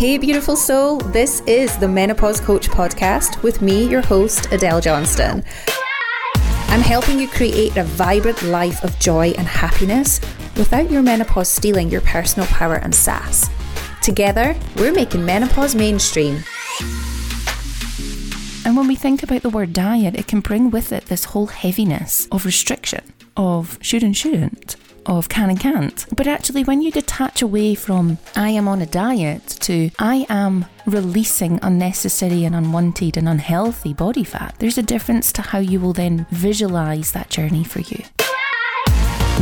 Hey, beautiful soul. This is the Menopause Coach podcast with me, your host, Adele Johnston. I'm helping you create a vibrant life of joy and happiness without your menopause stealing your personal power and sass. Together, we're making menopause mainstream. And when we think about the word diet, it can bring with it this whole heaviness of restriction, of should and shouldn't, of can and can't. But actually, when you detach away from I am on a diet to I am releasing unnecessary and unwanted and unhealthy body fat, there's a difference to how you will then visualize that journey for you.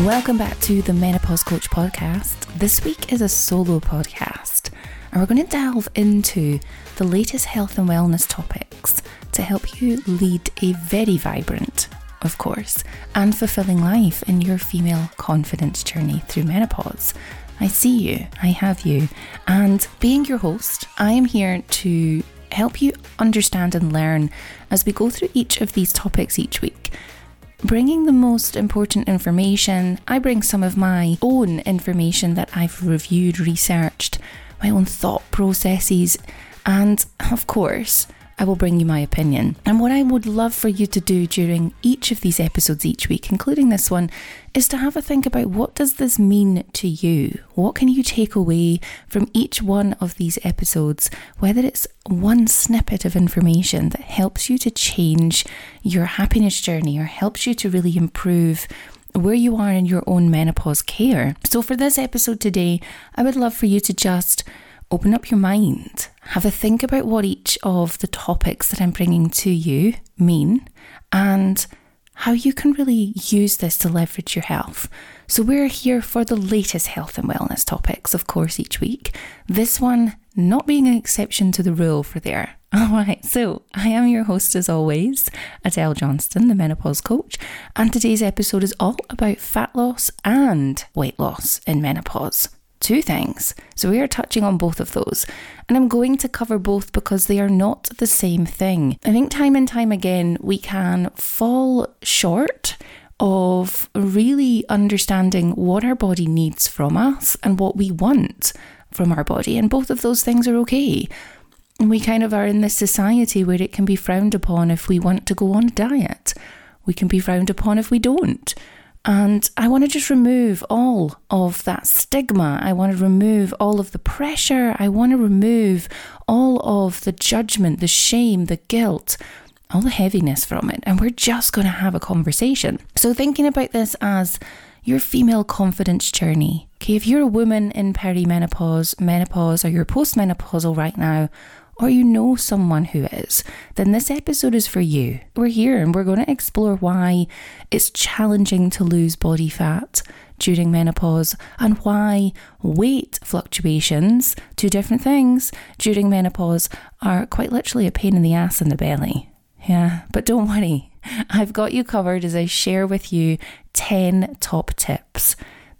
Welcome back to the Menopause Coach podcast. This week is a solo podcast, and we're going to delve into the latest health and wellness topics to help you lead a very vibrant, of course, and fulfilling life in your female confidence journey through menopause. I see you, I have you, and being your host, I am here to help you understand and learn as we go through each of these topics each week bringing the most important information. I bring some of my own information that I've reviewed, researched, my own thought processes, and of course, I will bring you my opinion. And what I would love for you to do during each of these episodes each week, including this one, is to have a think about what does this mean to you? What can you take away from each one of these episodes, whether it's one snippet of information that helps you to change your happiness journey or helps you to really improve where you are in your own menopause care. So, for this episode today, I would love for you to just open up your mind, have a think about what each of the topics that I'm bringing to you mean, and how you can really use this to leverage your health. So, we're here for the latest health and wellness topics, of course, each week. This one not being an exception to the rule for there. All right, so I am your host as always, Adele Johnston, the menopause coach, and today's episode is all about fat loss and weight loss in menopause two things. So we are touching on both of those. And I'm going to cover both because they are not the same thing. I think time and time again, we can fall short of really understanding what our body needs from us and what we want from our body. And both of those things are okay. And we kind of are in this society where it can be frowned upon if we want to go on a diet. We can be frowned upon if we don't. And I want to just remove all of that stigma. I want to remove all of the pressure. I want to remove all of the judgment, the shame, the guilt, all the heaviness from it. And we're just going to have a conversation. So, thinking about this as your female confidence journey. Okay, if you're a woman in perimenopause, menopause, or you're postmenopausal right now, or you know someone who is, then this episode is for you. We're here and we're going to explore why it's challenging to lose body fat during menopause and why weight fluctuations, two different things, during menopause are quite literally a pain in the ass in the belly. Yeah, but don't worry, I've got you covered as I share with you 10 top tips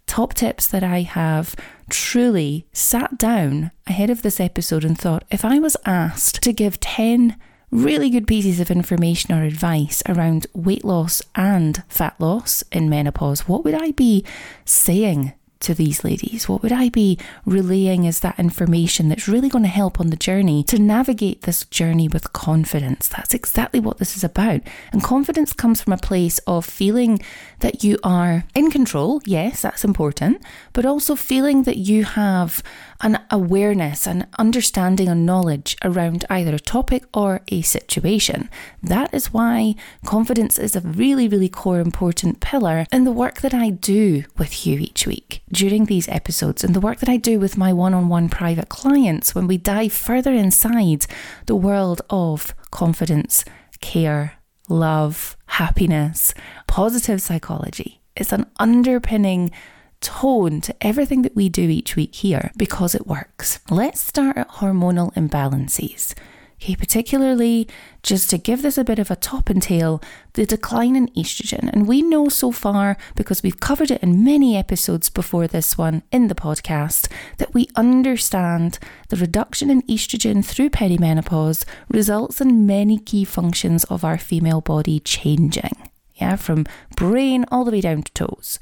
top tips that I have truly sat down ahead of this episode and thought if I was asked to give 10 really good pieces of information or advice around weight loss and fat loss in menopause, what would I be saying to these ladies? What would I be relaying as that information that's really going to help on the journey to navigate this journey with confidence? That's exactly what this is about. And confidence comes from a place of feeling that you are in control. Yes, that's important, but also feeling that you have an awareness, an understanding, and knowledge around either a topic or a situation. That is why confidence is a really, really core important pillar in the work that I do with you each week during these episodes and the work that I do with my one on one private clients when we dive further inside the world of confidence, care, love, happiness, positive psychology. It's an underpinning tone to everything that we do each week here because it works. Let's start at hormonal imbalances. Okay, particularly just to give this a bit of a top and tail, the decline in estrogen. And we know so far, because we've covered it in many episodes before this one in the podcast, that we understand the reduction in estrogen through perimenopause results in many key functions of our female body changing. Yeah, from brain all the way down to toes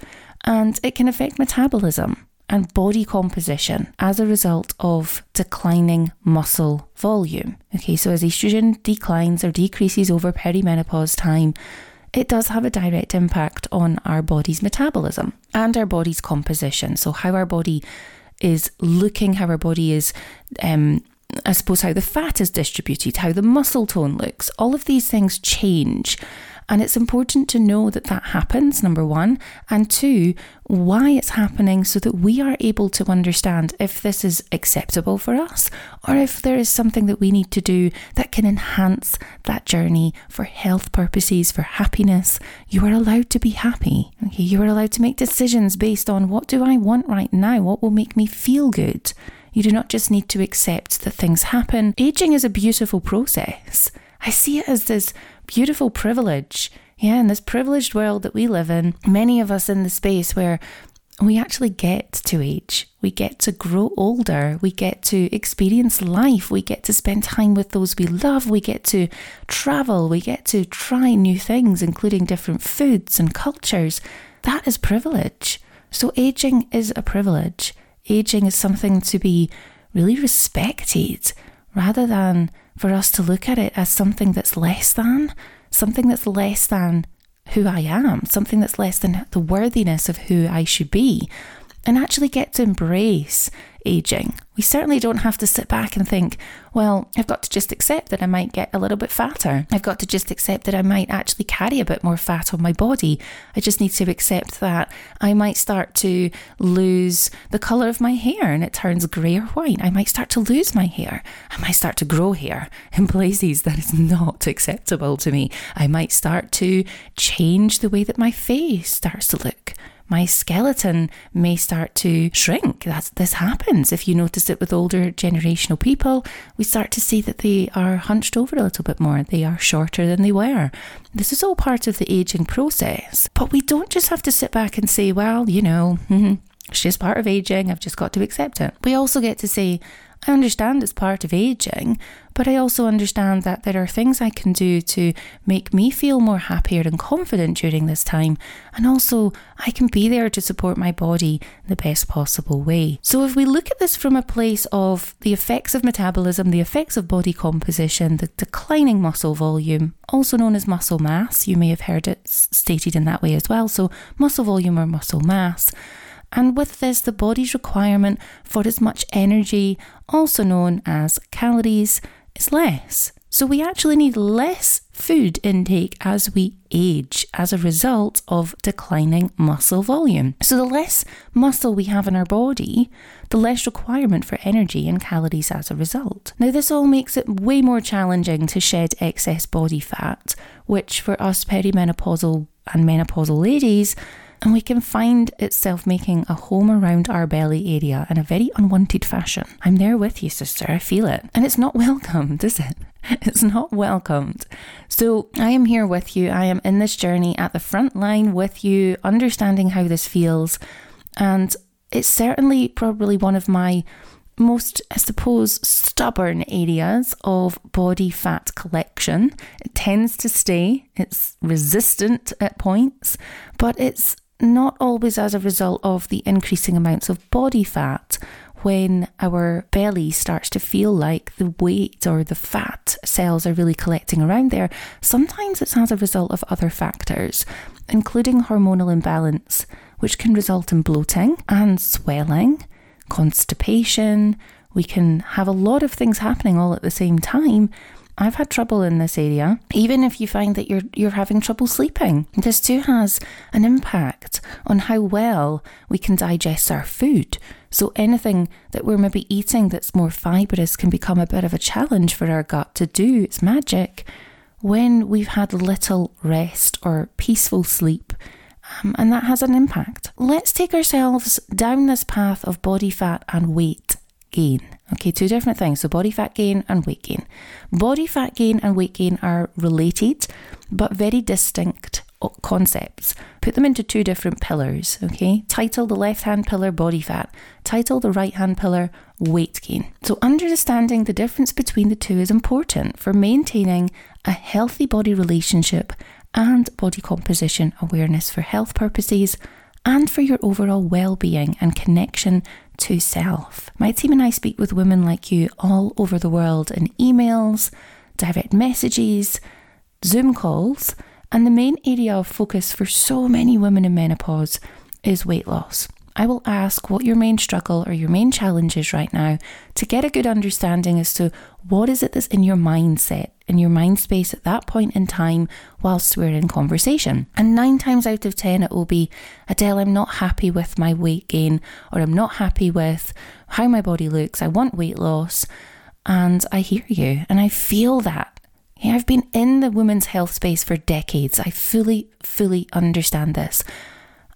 and it can affect metabolism and body composition as a result of declining muscle volume. Okay, so as estrogen declines or decreases over perimenopause time, it does have a direct impact on our body's metabolism and our body's composition. So, how our body is looking, how our body is, um, I suppose, how the fat is distributed, how the muscle tone looks, all of these things change and it's important to know that that happens, number one, and two, why it's happening so that we are able to understand if this is acceptable for us or if there is something that we need to do that can enhance that journey for health purposes, for happiness. You are allowed to be happy. Okay, you are allowed to make decisions based on what do I want right now? What will make me feel good? You do not just need to accept that things happen. Aging is a beautiful process. I see it as this beautiful privilege. Yeah, in this privileged world that we live in, many of us in the space where we actually get to age. We get to grow older. We get to experience life. We get to spend time with those we love. We get to travel. We get to try new things, including different foods and cultures. That is privilege. So, aging is a privilege. Aging is something to be really respected rather than for us to look at it as something that's less than, something that's less than who I am, something that's less than the worthiness of who I should be, and actually get to embrace aging. We certainly don't have to sit back and think, well, I've got to just accept that I might get a little bit fatter. I've got to just accept that I might actually carry a bit more fat on my body. I just need to accept that I might start to lose the colour of my hair and it turns grey or white. I might start to lose my hair. I might start to grow hair in places that is not acceptable to me. I might start to change the way that my face starts to look my skeleton may start to shrink. That's, this happens. If you notice it with older generational people, we start to see that they are hunched over a little bit more. They are shorter than they were. This is all part of the aging process. But we don't just have to sit back and say, well, you know, it's just part of aging. I've just got to accept it. We also get to say, I understand it's part of aging, but I also understand that there are things I can do to make me feel more happier and confident during this time. And also, I can be there to support my body in the best possible way. So, if we look at this from a place of the effects of metabolism, the effects of body composition, the declining muscle volume, also known as muscle mass, you may have heard it stated in that way as well. So, muscle volume or muscle mass. And with this, the body's requirement for as much energy, also known as calories, is less. So we actually need less food intake as we age as a result of declining muscle volume. So the less muscle we have in our body, the less requirement for energy and calories as a result. Now, this all makes it way more challenging to shed excess body fat, which for us perimenopausal and menopausal ladies and we can find itself making a home around our belly area in a very unwanted fashion. I'm there with you, sister. I feel it. And it's not welcomed, is it? It's not welcomed. So I am here with you. I am in this journey at the front line with you, understanding how this feels. And it's certainly probably one of my most, I suppose, stubborn areas of body fat collection. It tends to stay, it's resistant at points, but it's not always as a result of the increasing amounts of body fat when our belly starts to feel like the weight or the fat cells are really collecting around there. Sometimes it's as a result of other factors, including hormonal imbalance, which can result in bloating and swelling, constipation. We can have a lot of things happening all at the same time, I've had trouble in this area. Even if you find that you're you're having trouble sleeping, this too has an impact on how well we can digest our food. So anything that we're maybe eating that's more fibrous can become a bit of a challenge for our gut to do its magic when we've had little rest or peaceful sleep. Um, and that has an impact. Let's take ourselves down this path of body fat and weight gain. Okay, two different things. So, body fat gain and weight gain. Body fat gain and weight gain are related but very distinct concepts. Put them into two different pillars. Okay, title the left hand pillar body fat, title the right hand pillar weight gain. So, understanding the difference between the two is important for maintaining a healthy body relationship and body composition awareness for health purposes and for your overall well being and connection to self. My team and I speak with women like you all over the world in emails, direct messages, Zoom calls, and the main area of focus for so many women in menopause is weight loss. I will ask what your main struggle or your main challenge is right now to get a good understanding as to what is it that's in your mindset, in your mind space at that point in time whilst we're in conversation. And nine times out of ten, it will be Adele, I'm not happy with my weight gain, or I'm not happy with how my body looks. I want weight loss. And I hear you and I feel that. Yeah, I've been in the women's health space for decades. I fully, fully understand this.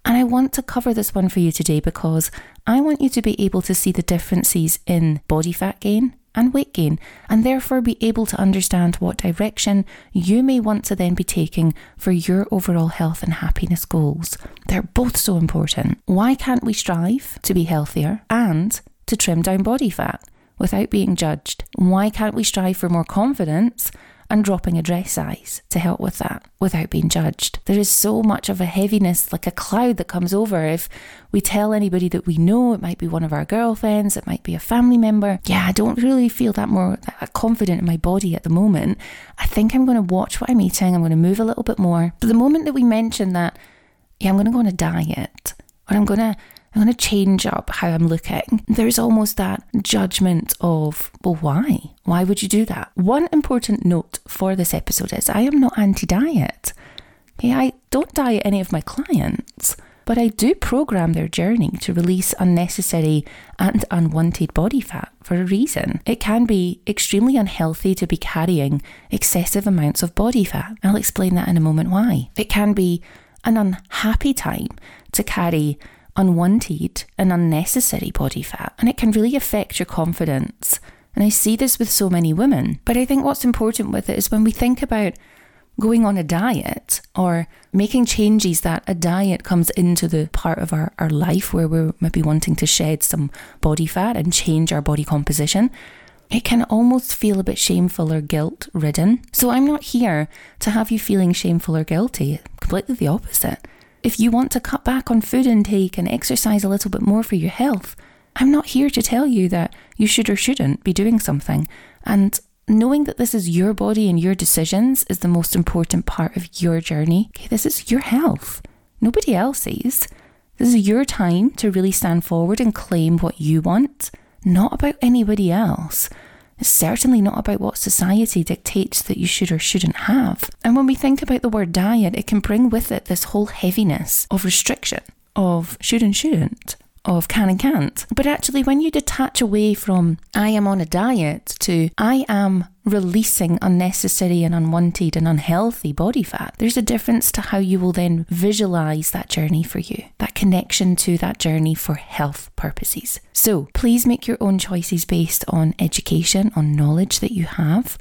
And I want to cover this one for you today because I want you to be able to see the differences in body fat gain and weight gain, and therefore be able to understand what direction you may want to then be taking for your overall health and happiness goals. They're both so important. Why can't we strive to be healthier and to trim down body fat without being judged? Why can't we strive for more confidence and dropping a dress size to help with that without being judged. There is so much of a heaviness, like a cloud that comes over if we tell anybody that we know, it might be one of our girlfriends, it might be a family member. Yeah, I don't really feel that more that confident in my body at the moment. I think I'm going to watch what I'm eating, I'm going to move a little bit more. But the moment that we mention that, yeah, I'm going to go on a diet, or I'm going to I'm going to change up how I'm looking. There's almost that judgment of, well, why? Why would you do that? One important note for this episode is I am not anti diet. Okay, I don't diet any of my clients, but I do program their journey to release unnecessary and unwanted body fat for a reason. It can be extremely unhealthy to be carrying excessive amounts of body fat. I'll explain that in a moment why. It can be an unhappy time to carry unwanted and unnecessary body fat, and it can really affect your confidence. And I see this with so many women. But I think what's important with it is when we think about going on a diet or making changes that a diet comes into the part of our, our life where we're maybe wanting to shed some body fat and change our body composition, it can almost feel a bit shameful or guilt ridden. So I'm not here to have you feeling shameful or guilty, completely the opposite. If you want to cut back on food intake and exercise a little bit more for your health, I'm not here to tell you that you should or shouldn't be doing something. And knowing that this is your body and your decisions is the most important part of your journey. Okay, this is your health, nobody else's. This is your time to really stand forward and claim what you want, not about anybody else. It's certainly not about what society dictates that you should or shouldn't have. And when we think about the word diet, it can bring with it this whole heaviness of restriction, of should and shouldn't of can and can't. But actually, when you detach away from I am on a diet to I am releasing unnecessary and unwanted and unhealthy body fat, there's a difference to how you will then visualize that journey for you, that connection to that journey for health purposes. So please make your own choices based on education, on knowledge that you have,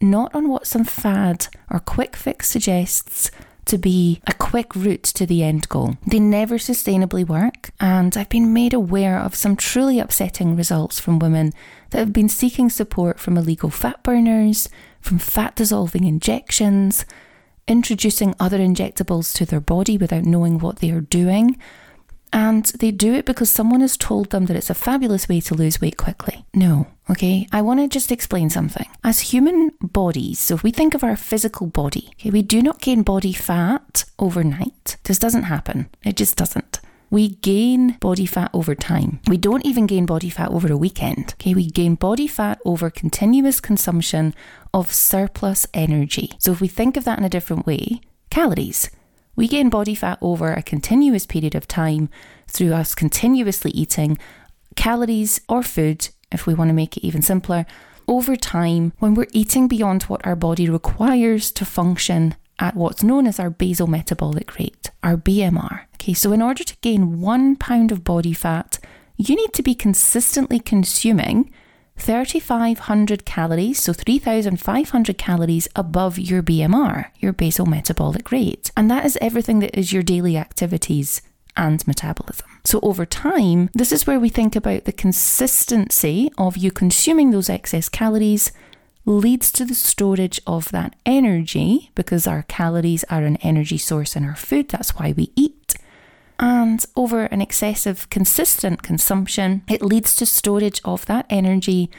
not on what some fad or quick fix suggests to be a quick route to the end goal. They never sustainably work, and I've been made aware of some truly upsetting results from women that have been seeking support from illegal fat burners, from fat dissolving injections, introducing other injectables to their body without knowing what they are doing, and they do it because someone has told them that it's a fabulous way to lose weight quickly. No, okay? I want to just explain something. As human bodies, so if we think of our physical body, okay, we do not gain body fat overnight. This doesn't happen. It just doesn't. We gain body fat over time. We don't even gain body fat over a weekend. Okay, we gain body fat over continuous consumption of surplus energy. So if we think of that in a different way, calories. We gain body fat over a continuous period of time through us continuously eating calories or food, if we want to make it even simpler, over time when we're eating beyond what our body requires to function at what's known as our basal metabolic rate, our BMR. Okay, so in order to gain one pound of body fat, you need to be consistently consuming 3,500 calories, so 3,500 calories above your BMR, your basal metabolic rate. And that is everything that is your daily activities and metabolism. So, over time, this is where we think about the consistency of you consuming those excess calories leads to the storage of that energy because our calories are an energy source in our food. That's why we eat. And over an excessive, consistent consumption, it leads to storage of that energy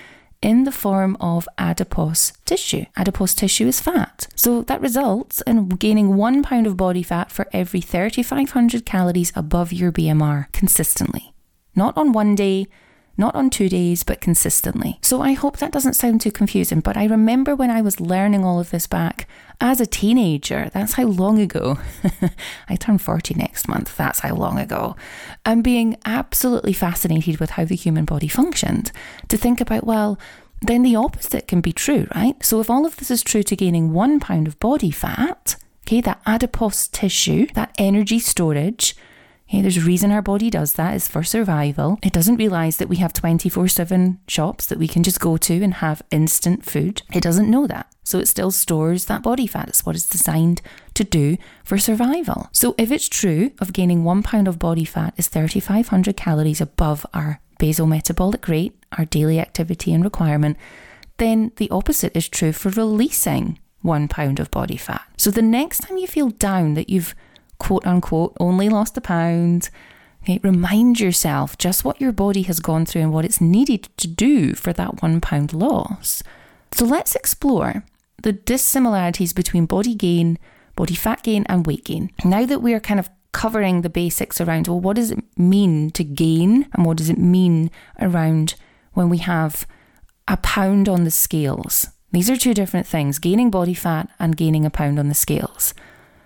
in the form of adipose tissue. Adipose tissue is fat. So that results in gaining one pound of body fat for every 3,500 calories above your BMR consistently. Not on one day, not on two days, but consistently. So I hope that doesn't sound too confusing, but I remember when I was learning all of this back as a teenager, that's how long ago. I turn 40 next month, that's how long ago. And being absolutely fascinated with how the human body functioned. To think about, well, then the opposite can be true, right? So if all of this is true to gaining one pound of body fat, okay, that adipose tissue, that energy storage, Okay, there's a reason our body does that is for survival. It doesn't realize that we have 24 7 shops that we can just go to and have instant food. It doesn't know that. So it still stores that body fat. It's what it's designed to do for survival. So if it's true of gaining one pound of body fat is 3,500 calories above our basal metabolic rate, our daily activity and requirement, then the opposite is true for releasing one pound of body fat. So the next time you feel down that you've quote unquote only lost a pound. Okay, remind yourself just what your body has gone through and what it's needed to do for that one pound loss. So let's explore the dissimilarities between body gain, body fat gain, and weight gain. Now that we are kind of covering the basics around, well, what does it mean to gain and what does it mean around when we have a pound on the scales? These are two different things gaining body fat and gaining a pound on the scales.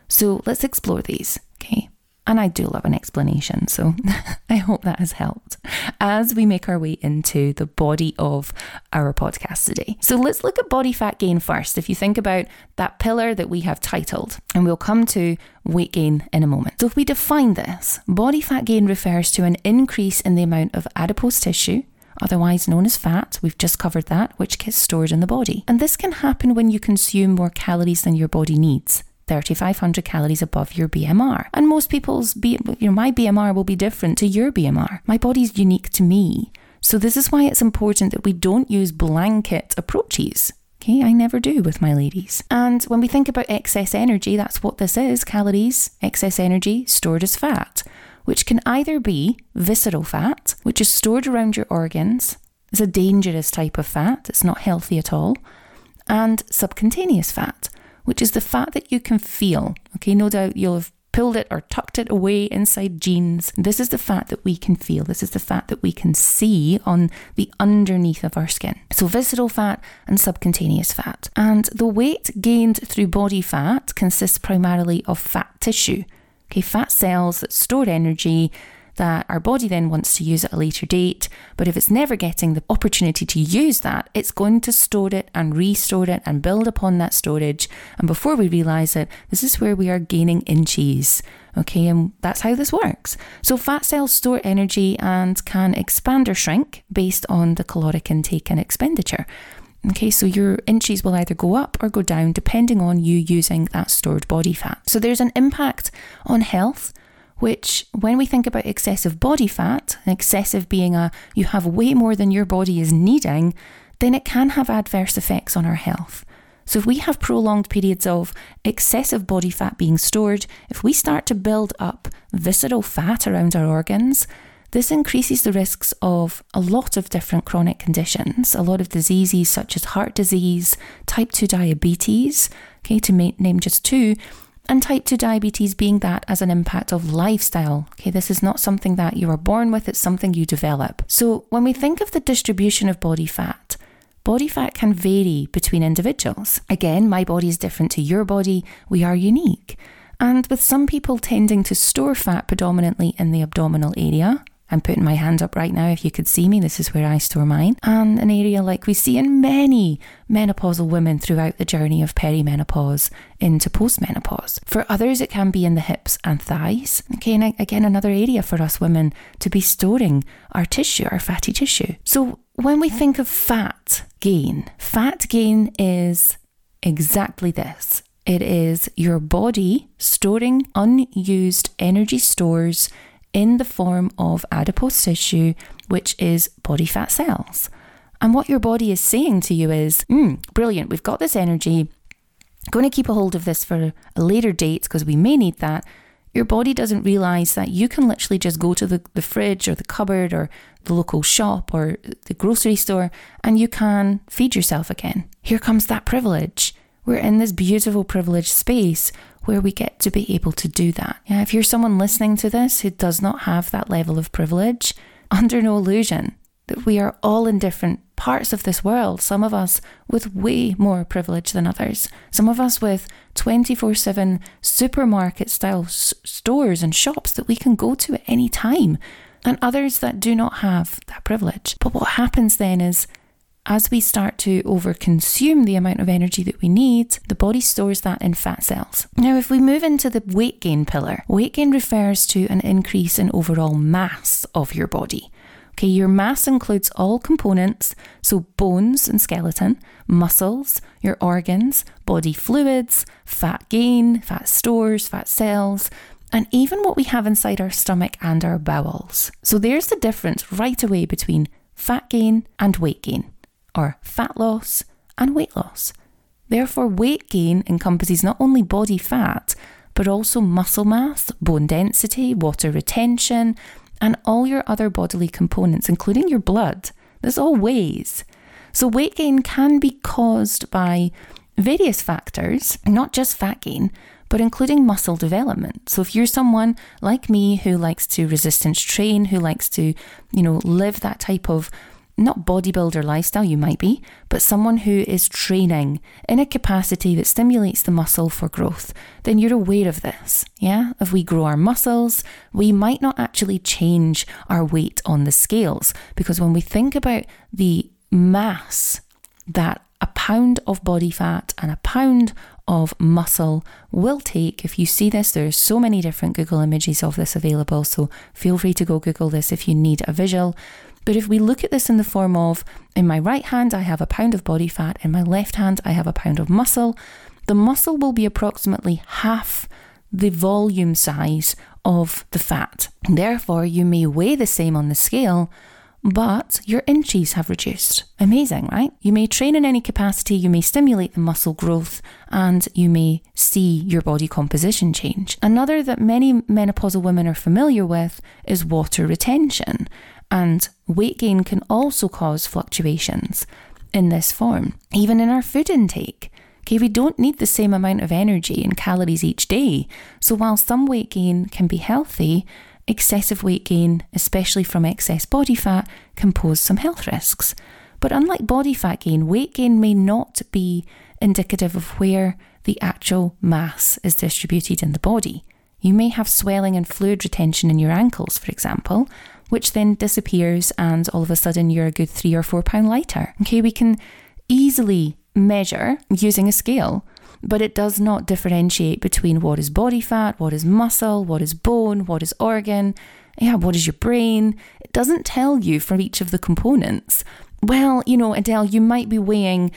So let's explore these, okay? And I do love an explanation, so I hope that has helped as we make our way into the body of our podcast today. So let's look at body fat gain first. If you think about that pillar that we have titled, and we'll come to weight gain in a moment. So if we define this, body fat gain refers to an increase in the amount of adipose tissue otherwise known as fat. We've just covered that, which gets stored in the body. And this can happen when you consume more calories than your body needs. 3,500 calories above your BMR. And most people's, B, you know, my BMR will be different to your BMR. My body's unique to me. So this is why it's important that we don't use blanket approaches. Okay, I never do with my ladies. And when we think about excess energy, that's what this is calories, excess energy stored as fat, which can either be visceral fat, which is stored around your organs. It's a dangerous type of fat, it's not healthy at all, and subcutaneous fat, which is the fat that you can feel. Okay, no doubt you'll have pulled it or tucked it away inside jeans. This is the fat that we can feel. This is the fat that we can see on the underneath of our skin. So, visceral fat and subcutaneous fat. And the weight gained through body fat consists primarily of fat tissue. Okay, fat cells that store energy that our body then wants to use at a later date. But if it's never getting the opportunity to use that, it's going to store it and restore it and build upon that storage. And before we realize it, this is where we are gaining inches. Okay, and that's how this works. So, fat cells store energy and can expand or shrink based on the caloric intake and expenditure. Okay, so your inches will either go up or go down depending on you using that stored body fat. So, there's an impact on health which, when we think about excessive body fat, excessive being a you have way more than your body is needing, then it can have adverse effects on our health. So, if we have prolonged periods of excessive body fat being stored, if we start to build up visceral fat around our organs, this increases the risks of a lot of different chronic conditions, a lot of diseases such as heart disease, type 2 diabetes, okay, to name just two, and type 2 diabetes being that as an impact of lifestyle. Okay, this is not something that you are born with, it's something you develop. So when we think of the distribution of body fat, body fat can vary between individuals. Again, my body is different to your body, we are unique. And with some people tending to store fat predominantly in the abdominal area, I'm putting my hand up right now if you could see me. This is where I store mine. And an area like we see in many menopausal women throughout the journey of perimenopause into postmenopause. For others, it can be in the hips and thighs. Okay, and again, another area for us women to be storing our tissue, our fatty tissue. So when we think of fat gain, fat gain is exactly this. It is your body storing unused energy stores in the form of adipose tissue, which is body fat cells. And what your body is saying to you is, mm, brilliant, we've got this energy, going to keep a hold of this for a later date because we may need that. your body doesn't realize that you can literally just go to the, the fridge or the cupboard or the local shop or the grocery store and you can feed yourself again. Here comes that privilege. We're in this beautiful privileged space where we get to be able to do that. Yeah, if you're someone listening to this who does not have that level of privilege, under no illusion that we are all in different parts of this world, some of us with way more privilege than others, some of us with 24 7 supermarket style s- stores and shops that we can go to at any time, and others that do not have that privilege. But what happens then is as we start to overconsume the amount of energy that we need, the body stores that in fat cells. Now, if we move into the weight gain pillar, weight gain refers to an increase in overall mass of your body. Okay, your mass includes all components, so bones and skeleton, muscles, your organs, body fluids, fat gain, fat stores, fat cells, and even what we have inside our stomach and our bowels. So there's the difference right away between fat gain and weight gain or fat loss and weight loss. Therefore, weight gain encompasses not only body fat, but also muscle mass, bone density, water retention, and all your other bodily components, including your blood. This all weighs. So, weight gain can be caused by various factors, not just fat gain, but including muscle development. So if you're someone like me who likes to resistance train, who likes to, you know, live that type of not bodybuilder lifestyle, you might be, but someone who is training in a capacity that stimulates the muscle for growth, then you're aware of this. Yeah? If we grow our muscles, we might not actually change our weight on the scales because when we think about the mass that a pound of body fat and a pound of muscle will take. If you see this, there's so many different Google images of this available, so feel free to go Google this if you need a visual. But if we look at this in the form of, in my right hand, I have a pound of body fat, in my left hand, I have a pound of muscle, the muscle will be approximately half the volume size of the fat. Therefore, you may weigh the same on the scale, but your inches have reduced. Amazing, right? You may train in any capacity, you may stimulate the muscle growth, and you may see your body composition change. Another that many menopausal women are familiar with is water retention, and weight gain can also cause fluctuations in this form, even in our food intake. Okay, we don't need the same amount of energy and calories each day. So while some weight gain can be healthy, excessive weight gain, especially from excess body fat, can pose some health risks. But unlike body fat gain, weight gain may not be indicative of where the actual mass is distributed in the body. You may have swelling and fluid retention in your ankles, for example, which then disappears and all of a sudden you're a good three or four pound lighter. Okay, we can easily measure using a scale but it does not differentiate between what is body fat, what is muscle, what is bone, what is organ, yeah, what is your brain. It doesn't tell you for each of the components. Well, you know, Adele, you might be weighing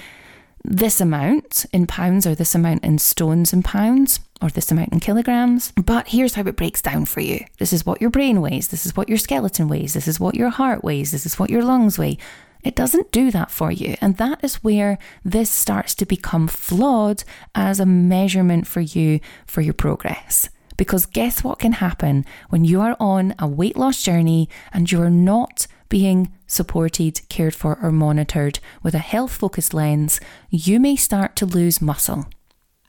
this amount in pounds or this amount in stones and pounds or this amount in kilograms. But here's how it breaks down for you. This is what your brain weighs. This is what your skeleton weighs. This is what your heart weighs. This is what your lungs weigh. It doesn't do that for you. And that is where this starts to become flawed as a measurement for you for your progress. Because guess what can happen when you are on a weight loss journey and you are not being supported, cared for, or monitored with a health focused lens? You may start to lose muscle.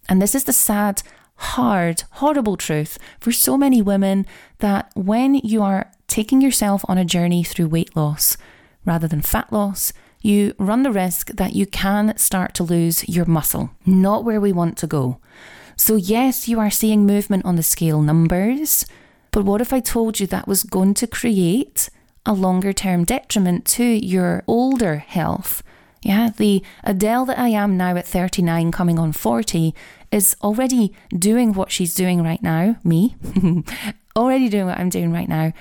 And this is the sad, hard, horrible truth for so many women that when you are taking yourself on a journey through weight loss, rather than fat loss, you run the risk that you can start to lose your muscle, not where we want to go. So, yes, you are seeing movement on the scale numbers, but what if I told you that was going to create a longer term detriment to your older health? Yeah, the Adele that I am now at 39, coming on 40, is already doing what she's doing right now, me, already doing what I'm doing right now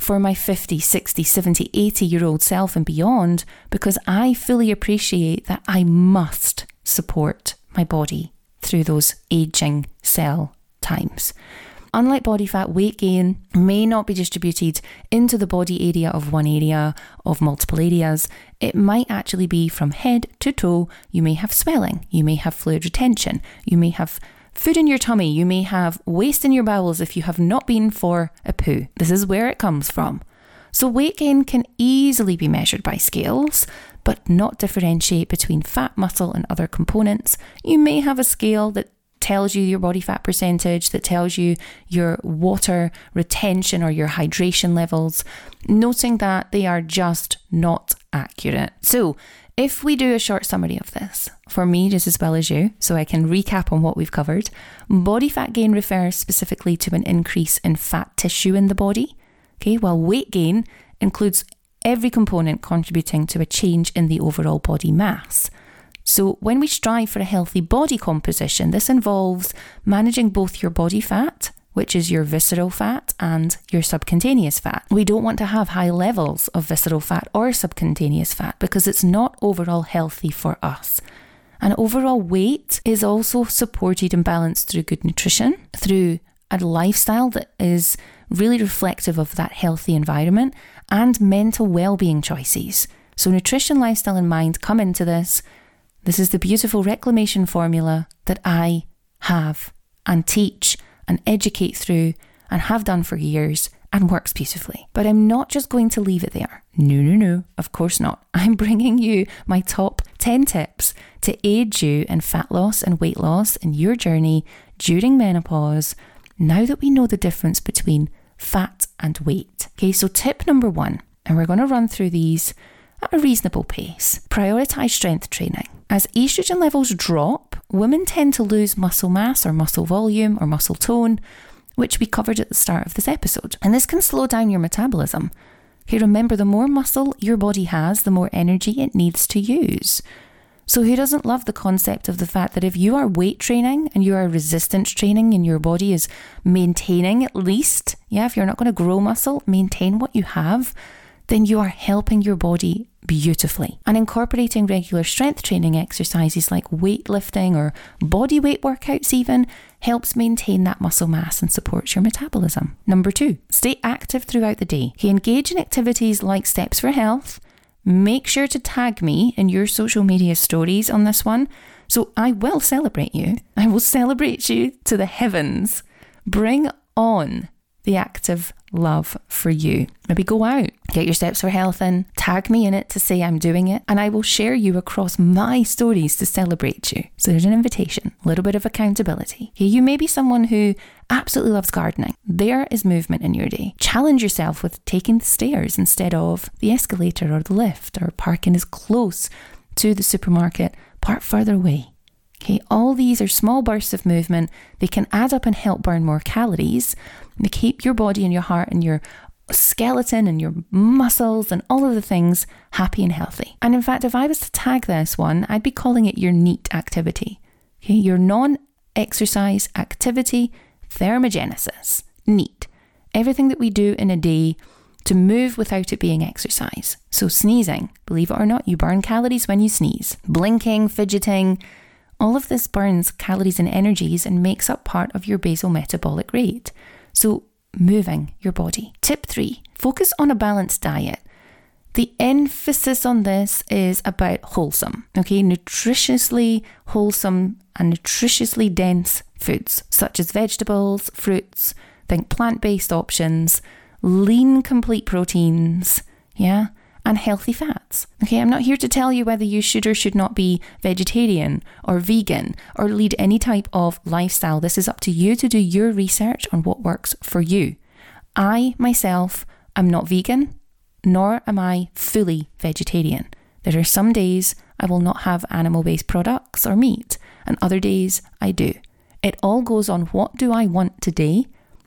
for my 50, 60, 70, 80 year old self and beyond because I fully appreciate that I must support my body through those aging cell times. Unlike body fat, weight gain may not be distributed into the body area of one area, of multiple areas. It might actually be from head to toe. You may have swelling, you may have fluid retention, you may have food in your tummy. You may have waste in your bowels if you have not been for a poo. This is where it comes from. So, weight gain can easily be measured by scales, but not differentiate between fat, muscle, and other components. You may have a scale that tells you your body fat percentage, that tells you your water retention or your hydration levels, noting that they are just not accurate. So, if we do a short summary of this, for me just as well as you, so I can recap on what we've covered, body fat gain refers specifically to an increase in fat tissue in the body, okay, while weight gain includes every component contributing to a change in the overall body mass. So, when we strive for a healthy body composition, this involves managing both your body fat which is your visceral fat and your subcutaneous fat. We don't want to have high levels of visceral fat or subcutaneous fat because it's not overall healthy for us. And overall weight is also supported and balanced through good nutrition, through a lifestyle that is really reflective of that healthy environment, and mental well-being choices. So nutrition, lifestyle, and mind come into this. This is the beautiful reclamation formula that I have and teach and educate through and have done for years and works beautifully. But I'm not just going to leave it there. No, no, no, of course not. I'm bringing you my top 10 tips to aid you in fat loss and weight loss in your journey during menopause now that we know the difference between fat and weight. Okay, so tip number one, and we're going to run through these at a reasonable pace. Prioritize strength training. As estrogen levels drop, women tend to lose muscle mass or muscle volume or muscle tone, which we covered at the start of this episode. And this can slow down your metabolism. Okay, remember, the more muscle your body has, the more energy it needs to use. So, who doesn't love the concept of the fact that if you are weight training and you are resistance training and your body is maintaining at least, yeah, if you're not going to grow muscle, maintain what you have, then you are helping your body beautifully. And incorporating regular strength training exercises like weightlifting or body weight workouts, even, helps maintain that muscle mass and supports your metabolism. Number two, stay active throughout the day. Engage in activities like Steps for Health. Make sure to tag me in your social media stories on this one. So I will celebrate you. I will celebrate you to the heavens. Bring on the act of love for you. Maybe go out, get your steps for health in, tag me in it to say I'm doing it, and I will share you across my stories to celebrate you. So there's an invitation, a little bit of accountability. Here You may be someone who absolutely loves gardening. There is movement in your day. Challenge yourself with taking the stairs instead of the escalator or the lift, or parking as close to the supermarket, park further away. Okay, all these are small bursts of movement. They can add up and help burn more calories. They keep your body and your heart and your skeleton and your muscles and all of the things happy and healthy. And in fact, if I was to tag this one, I'd be calling it your NEAT activity. Okay, your non exercise activity thermogenesis. NEAT. Everything that we do in a day to move without it being exercise. So, sneezing, believe it or not, you burn calories when you sneeze. Blinking, fidgeting, all of this burns calories and energies and makes up part of your basal metabolic rate. So, moving your body. Tip three focus on a balanced diet. The emphasis on this is about wholesome, okay, nutritiously wholesome and nutritiously dense foods such as vegetables, fruits, think plant based options, lean complete proteins, yeah, and healthy fats. Okay, I'm not here to tell you whether you should or should not be vegetarian or vegan or lead any type of lifestyle. This is up to you to do your research on what works for you. I myself am not vegan, nor am I fully vegetarian. There are some days I will not have animal based products or meat, and other days I do. It all goes on what do I want today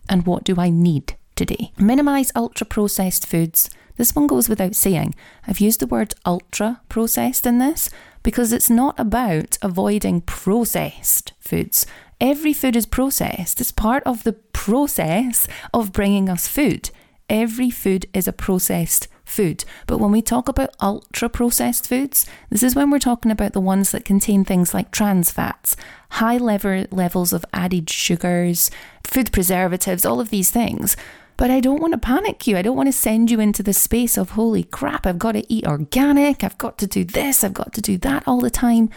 and what do I need today. Minimize ultra processed foods this one goes without saying. I've used the word ultra processed in this because it's not about avoiding processed foods. Every food is processed, it's part of the process of bringing us food. Every food is a processed food. But when we talk about ultra processed foods, this is when we're talking about the ones that contain things like trans fats, high level levels of added sugars, food preservatives, all of these things. But I don't want to panic you. I don't want to send you into the space of, holy crap, I've got to eat organic. I've got to do this. I've got to do that all the time.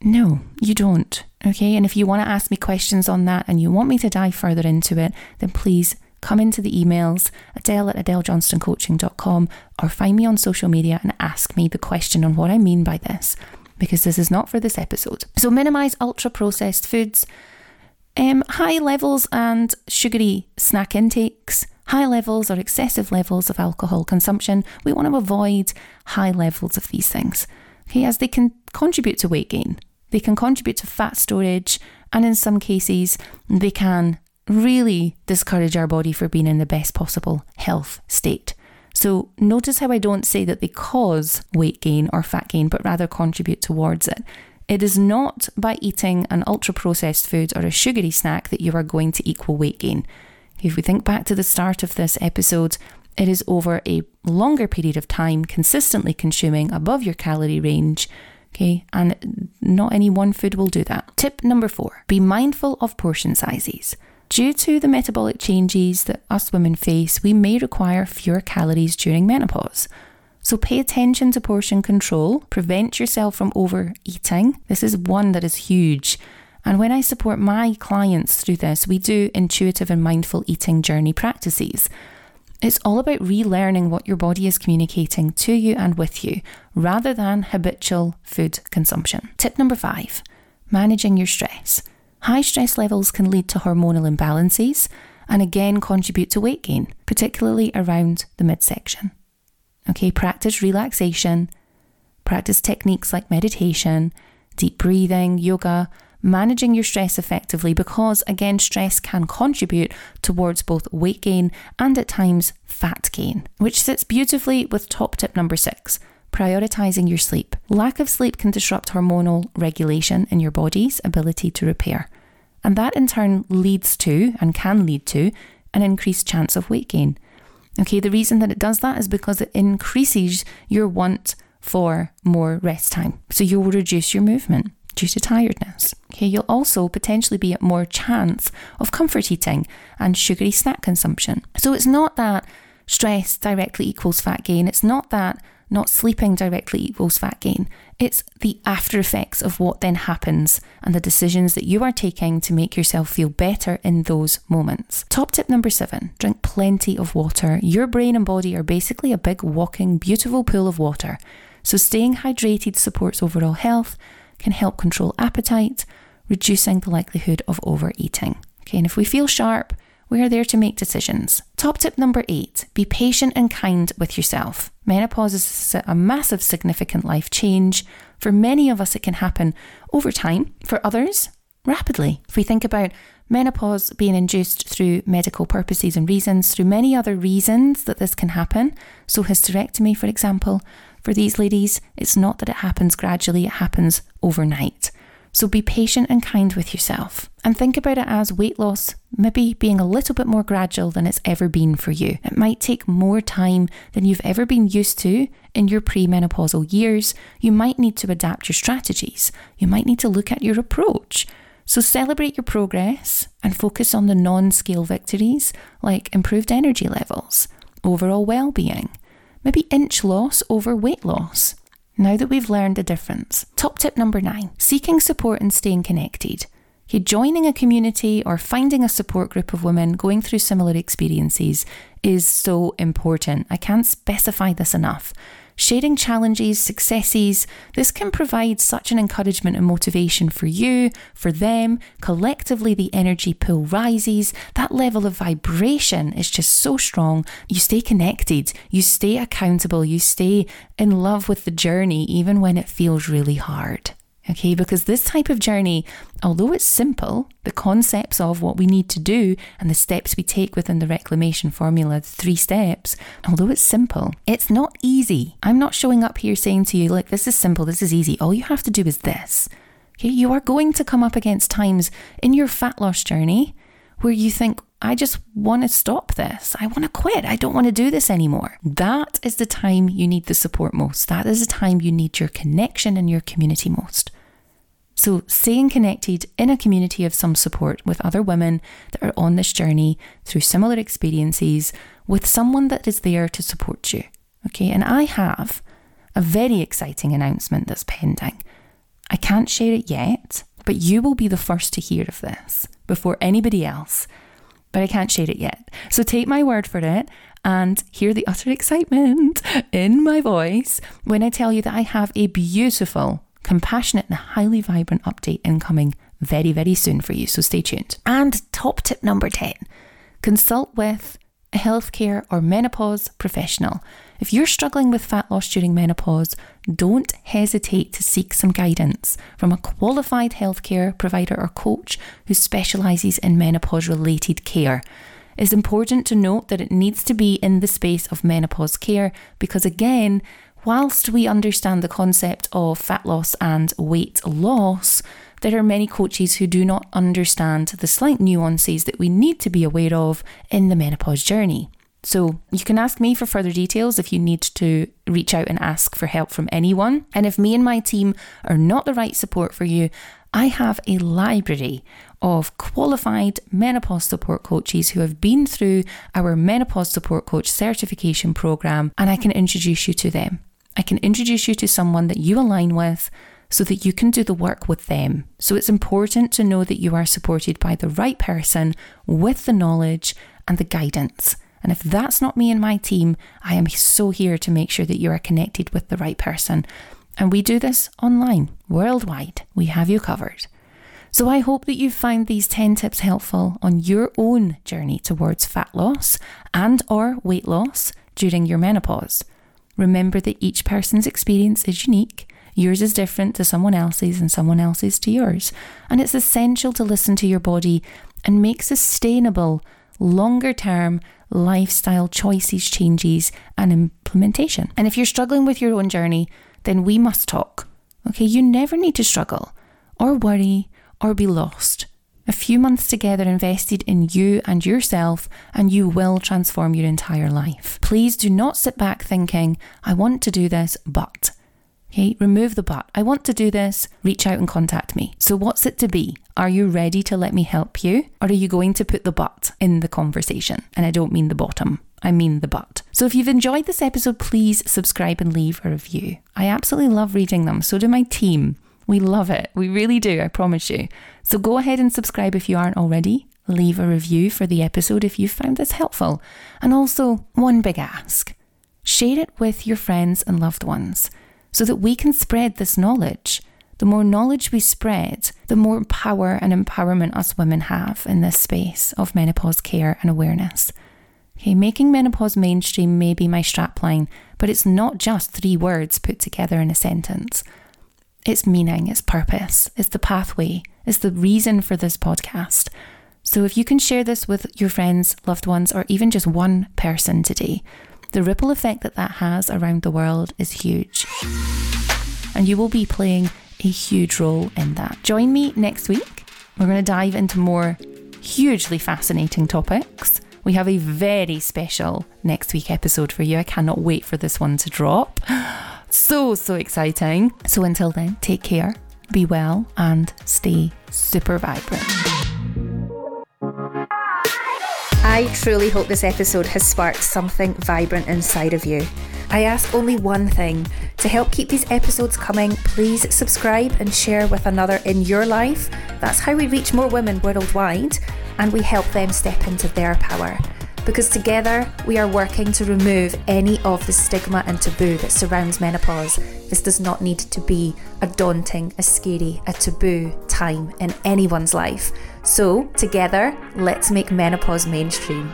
No, you don't. Okay. And if you want to ask me questions on that and you want me to dive further into it, then please come into the emails, adele at adelejohnstoncoaching.com, or find me on social media and ask me the question on what I mean by this, because this is not for this episode. So minimize ultra processed foods, um, high levels and sugary snack intakes. High levels or excessive levels of alcohol consumption, we want to avoid high levels of these things, okay, as they can contribute to weight gain. They can contribute to fat storage, and in some cases, they can really discourage our body for being in the best possible health state. So, notice how I don't say that they cause weight gain or fat gain, but rather contribute towards it. It is not by eating an ultra processed food or a sugary snack that you are going to equal weight gain. If we think back to the start of this episode, it is over a longer period of time consistently consuming above your calorie range Okay, and not any one food will do that. Tip number four be mindful of portion sizes. Due to the metabolic changes that us women face, we may require fewer calories during menopause. So pay attention to portion control, prevent yourself from overeating. This is one that is huge. And when I support my clients through this, we do intuitive and mindful eating journey practices. It's all about relearning what your body is communicating to you and with you, rather than habitual food consumption. Tip number five managing your stress. High stress levels can lead to hormonal imbalances and again contribute to weight gain, particularly around the midsection. Okay, practice relaxation, practice techniques like meditation, deep breathing, yoga, managing your stress effectively because, again, stress can contribute towards both weight gain and at times fat gain, which sits beautifully with top tip number six prioritizing your sleep. Lack of sleep can disrupt hormonal regulation in your body's ability to repair. And that in turn leads to, and can lead to, an increased chance of weight gain. Okay, the reason that it does that is because it increases your want for more rest time. So you will reduce your movement due to tiredness. Okay, you'll also potentially be at more chance of comfort eating and sugary snack consumption. So it's not that stress directly equals fat gain. It's not that not sleeping directly equals fat gain. It's the after effects of what then happens and the decisions that you are taking to make yourself feel better in those moments. Top tip number seven drink plenty of water. Your brain and body are basically a big walking, beautiful pool of water. So staying hydrated supports overall health can help control appetite, reducing the likelihood of overeating. Okay, and if we feel sharp, we are there to make decisions. Top tip number eight be patient and kind with yourself. Menopause is a massive, significant life change. For many of us, it can happen over time. For others, rapidly. If we think about menopause being induced through medical purposes and reasons, through many other reasons that this can happen, so hysterectomy, for example, for these ladies, it's not that it happens gradually, it happens overnight. So be patient and kind with yourself. And think about it as weight loss maybe being a little bit more gradual than it's ever been for you. It might take more time than you've ever been used to in your premenopausal years. You might need to adapt your strategies. You might need to look at your approach. So celebrate your progress and focus on the non scale victories like improved energy levels, overall well being, maybe inch loss over weight loss. Now that we've learned the difference, top tip number nine seeking support and staying connected. Okay, joining a community or finding a support group of women going through similar experiences is so important. I can't specify this enough sharing challenges, successes. This can provide such an encouragement and motivation for you, for them. Collectively, the energy pool rises. That level of vibration is just so strong. You stay connected, you stay accountable, you stay in love with the journey, even when it feels really hard. Okay, because this type of journey, although it's simple, the concepts of what we need to do and the steps we take within the reclamation formula, the three steps, although it's simple, it's not easy. I'm not showing up here saying to you, like, this is simple, this is easy. All you have to do is this. Okay, you are going to come up against times in your fat loss journey where you think, I just want to stop this. I want to quit. I don't want to do this anymore. That is the time you need the support most. That is the time you need your connection and your community most. So, staying connected in a community of some support with other women that are on this journey through similar experiences with someone that is there to support you. Okay, and I have a very exciting announcement that's pending. I can't share it yet, but you will be the first to hear of this before anybody else. But I can't share it yet. So take my word for it and hear the utter excitement in my voice when I tell you that I have a beautiful, compassionate, and highly vibrant update incoming very, very soon for you. So stay tuned. And top tip number 10 consult with a healthcare or menopause professional. If you're struggling with fat loss during menopause, don't hesitate to seek some guidance from a qualified healthcare provider or coach who specialises in menopause related care. It's important to note that it needs to be in the space of menopause care because, again, whilst we understand the concept of fat loss and weight loss, there are many coaches who do not understand the slight nuances that we need to be aware of in the menopause journey. So you can ask me for further details if you need to reach out and ask for help from anyone. And if me and my team are not the right support for you, I have a library of qualified menopause support coaches who have been through our menopause support coach certification program, and I can introduce you to them. I can introduce you to someone that you align with so that you can do the work with them. So it's important to know that you are supported by the right person with the knowledge and the guidance. And if that's not me and my team, I am so here to make sure that you are connected with the right person. And we do this online, worldwide. We have you covered. So I hope that you found these 10 tips helpful on your own journey towards fat loss and or weight loss during your menopause. Remember that each person's experience is unique Yours is different to someone else's and someone else's to yours. And it's essential to listen to your body and make sustainable, longer term lifestyle choices, changes, and implementation. And if you're struggling with your own journey, then we must talk. Okay, you never need to struggle or worry or be lost. A few months together invested in you and yourself, and you will transform your entire life. Please do not sit back thinking, I want to do this, but. Okay, remove the but. I want to do this. Reach out and contact me. So, what's it to be? Are you ready to let me help you? Or are you going to put the but in the conversation? And I don't mean the bottom, I mean the but. So, if you've enjoyed this episode, please subscribe and leave a review. I absolutely love reading them. So do my team. We love it. We really do, I promise you. So, go ahead and subscribe if you aren't already. Leave a review for the episode if you found this helpful. And also, one big ask share it with your friends and loved ones so that we can spread this knowledge. The more knowledge we spread, the more power and empowerment us women have in this space of menopause care and awareness. Okay, making menopause mainstream may be my strapline, but it's not just three words put together in a sentence. It's meaning, it's purpose, it's the pathway, it's the reason for this podcast. So if you can share this with your friends, loved ones, or even just one person today, the ripple effect that that has around the world is huge. And you will be playing a huge role in that. Join me next week. We're going to dive into more hugely fascinating topics. We have a very special next week episode for you. I cannot wait for this one to drop. Oh, So, so exciting. So, until then, take care, be well, and stay super vibrant. I truly hope this episode has sparked something vibrant inside of you. I ask only one thing to help keep these episodes coming, please subscribe and share with another in your life. That's how we reach more women worldwide and we help them step into their power. Because together we are working to remove any of the stigma and taboo that surrounds menopause. This does not need to be a daunting, a scary, a taboo time in anyone's life. So, together, let's make menopause mainstream.